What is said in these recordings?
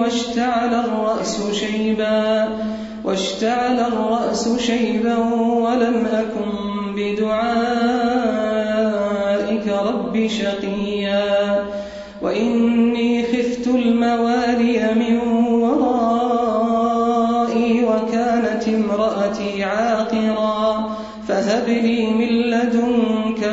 واشتعل الرأس شيبا واشتعل الرأس شيبا ولم أكن بدعائك رب شقيا. وإني خفت الموالي من ورائي وكانت امرأتي عاقرا فهب لي من لدنك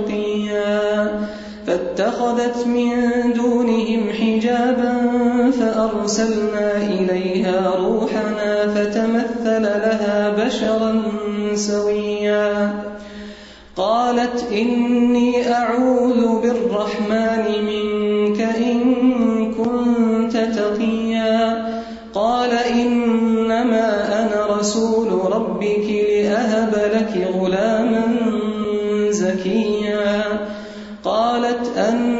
فاتخذت من دونهم حجابا فأرسلنا إليها روحنا فتمثل لها بشرا سويا. قالت إني أعوذ بالرحمن منك إن كنت تقيا. قال إنما أنا رسول ربك لأهب لك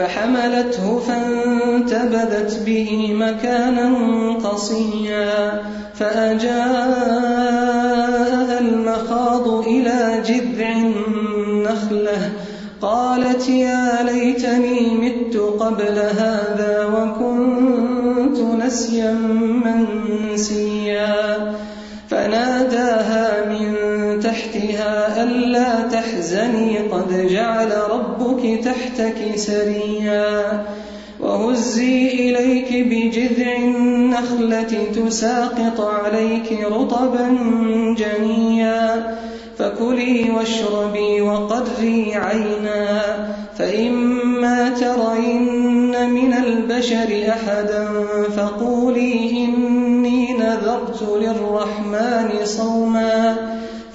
فحملته فانتبذت به مكانا قصيا فأجاءها المخاض إلى جذع النخلة قالت يا ليتني مت قبل هذا وكنت نسيا منسيا تحزني قد جعل ربك تحتك سريا. وهزي إليك بجذع النخلة تساقط عليك رطبا جنيا. فكلي واشربي وقري عينا. فإما ترين من البشر أحدا فقولي إني نذرت للرحمن صوما.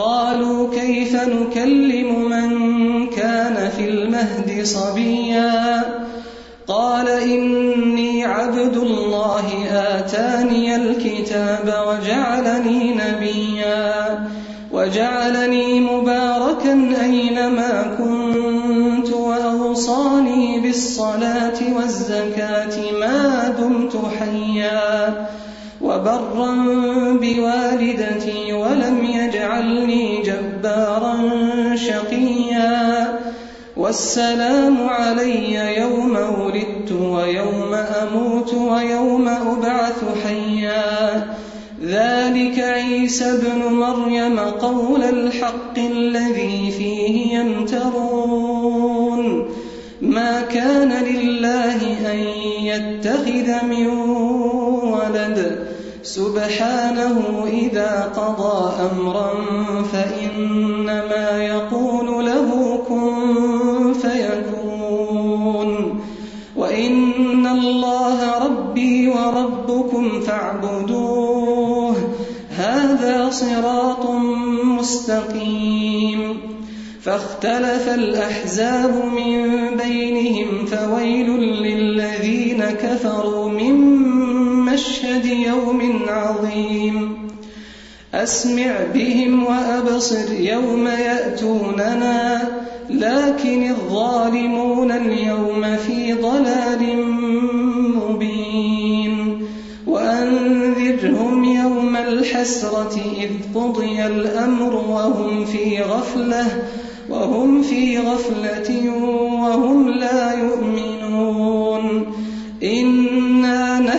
قالوا كيف نكلم من كان في المهد صبيا؟ قال إني عبد الله آتاني الكتاب وجعلني نبيا. وجعلني مباركا أينما كنت وأوصاني بالصلاة والزكاة ما دمت حيا. وبرا بوالدتي ولم يجعلني جبارا شقيا. والسلام علي يوم ولدت ويوم أموت ويوم أبعث حيا. ذلك عيسى ابن مريم قول الحق الذي فيه يمترون. ما كان لله أن يتخذ من ولد. سبحانه إذا قضى أمرا فإنما يقول له كن فيكون. وإن الله ربي وربكم فاعبدوه هذا صراط مستقيم. فاختلف الأحزاب من بينهم فويل للذين كفروا من مشهد يوم عظيم. أسمع بهم وأبصر يوم يأتوننا لكن الظالمون اليوم في ضلال مبين. وأنذرهم يوم الحسرة إذ قضي الأمر وهم في غفلة وهم في غفلة وهم لا يؤمنون. إنا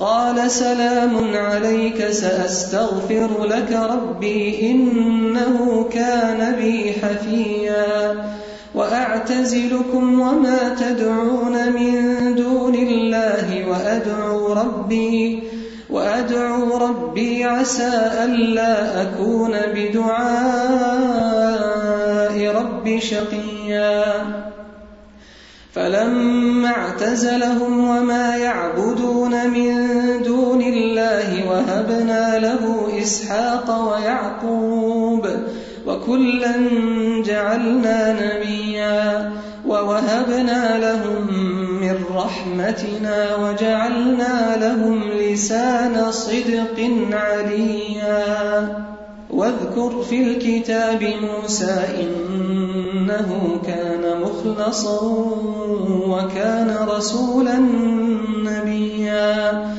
قال سلام عليك سأستغفر لك ربي إنه كان بي حفيا. وأعتزلكم وما تدعون من دون الله وأدعو ربي وأدعو ربي عسى ألا أكون بدعاء ربي شقيا. فلما اعتزلهم وما يعبدون من الله وهبنا له إسحاق ويعقوب وكلا جعلنا نبيا ووهبنا لهم من رحمتنا وجعلنا لهم لسان صدق عليا واذكر في الكتاب موسى إنه كان مخلصا وكان رسولا نبيا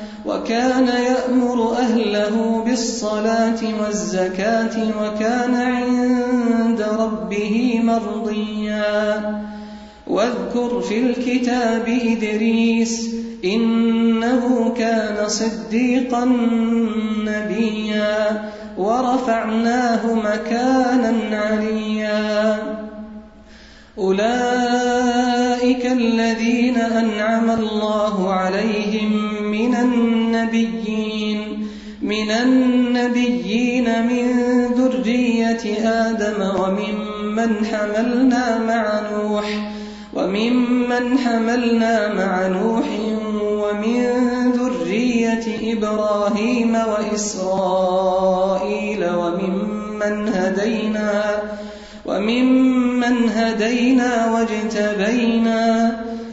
وكان يأمر أهله بالصلاة والزكاة وكان عند ربه مرضيا. واذكر في الكتاب إدريس إنه كان صديقا نبيا ورفعناه مكانا عليا. أولئك الذين أنعم الله عليهم من النبيين من النبيين من ذرية آدم وممن حملنا مع نوح وممن حملنا مع نوح ومن ذرية إبراهيم وإسرائيل وممن هدينا وممن هدينا واجتبينا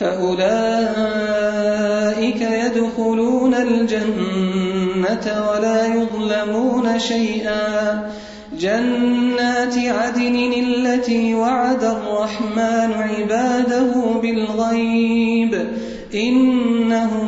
فأولئك يدخلون الجنة ولا يظلمون شيئا. جنات عدن التي وعد الرحمن عباده بالغيب. إنه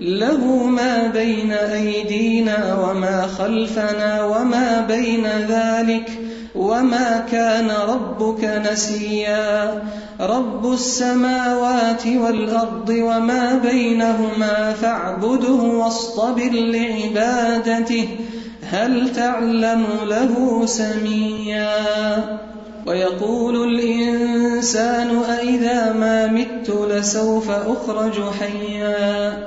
له ما بين أيدينا وما خلفنا وما بين ذلك وما كان ربك نسيا. رب السماوات والأرض وما بينهما فاعبده واصطبر لعبادته هل تعلم له سميا. ويقول الإنسان أئذا ما مت لسوف أخرج حيا.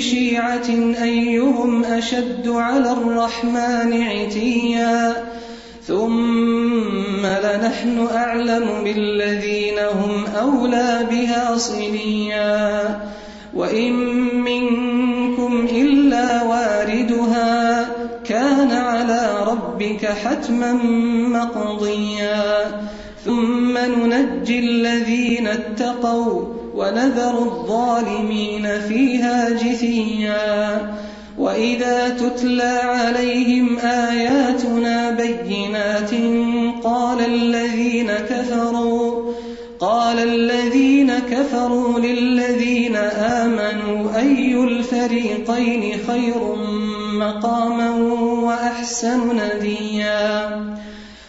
شيعة أيهم أشد على الرحمن عتيا. ثم لنحن أعلم بالذين هم أولى بها صليا. وإن منكم إلا واردها كان على ربك حتما مقضيا. ثم ننجي الذين اتقوا ونذر الظالمين فيها جثيا. وإذا تتلى عليهم آياتنا بينات قال الذين كفروا قال الذين كفروا للذين آمنوا أي الفريقين خير مقاما وأحسن نديا؟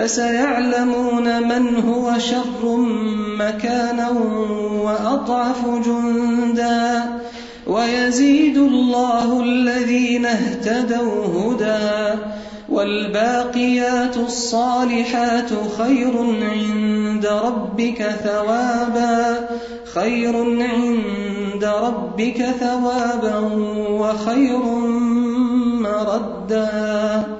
فسيعلمون من هو شر مكانا وأضعف جندا. ويزيد الله الذين اهتدوا هدى. والباقيات الصالحات خير عند ربك ثوابا. خير عند ربك ثوابا وخير مردا.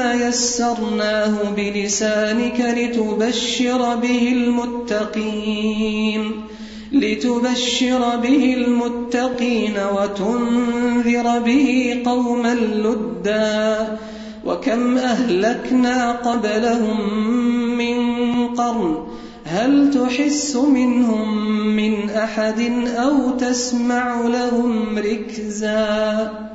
يسرناه بلسانك لتبشر به المتقين لتبشر به المتقين وتنذر به قوما لدا وكم أهلكنا قبلهم من قرن هل تحس منهم من أحد أو تسمع لهم ركزا؟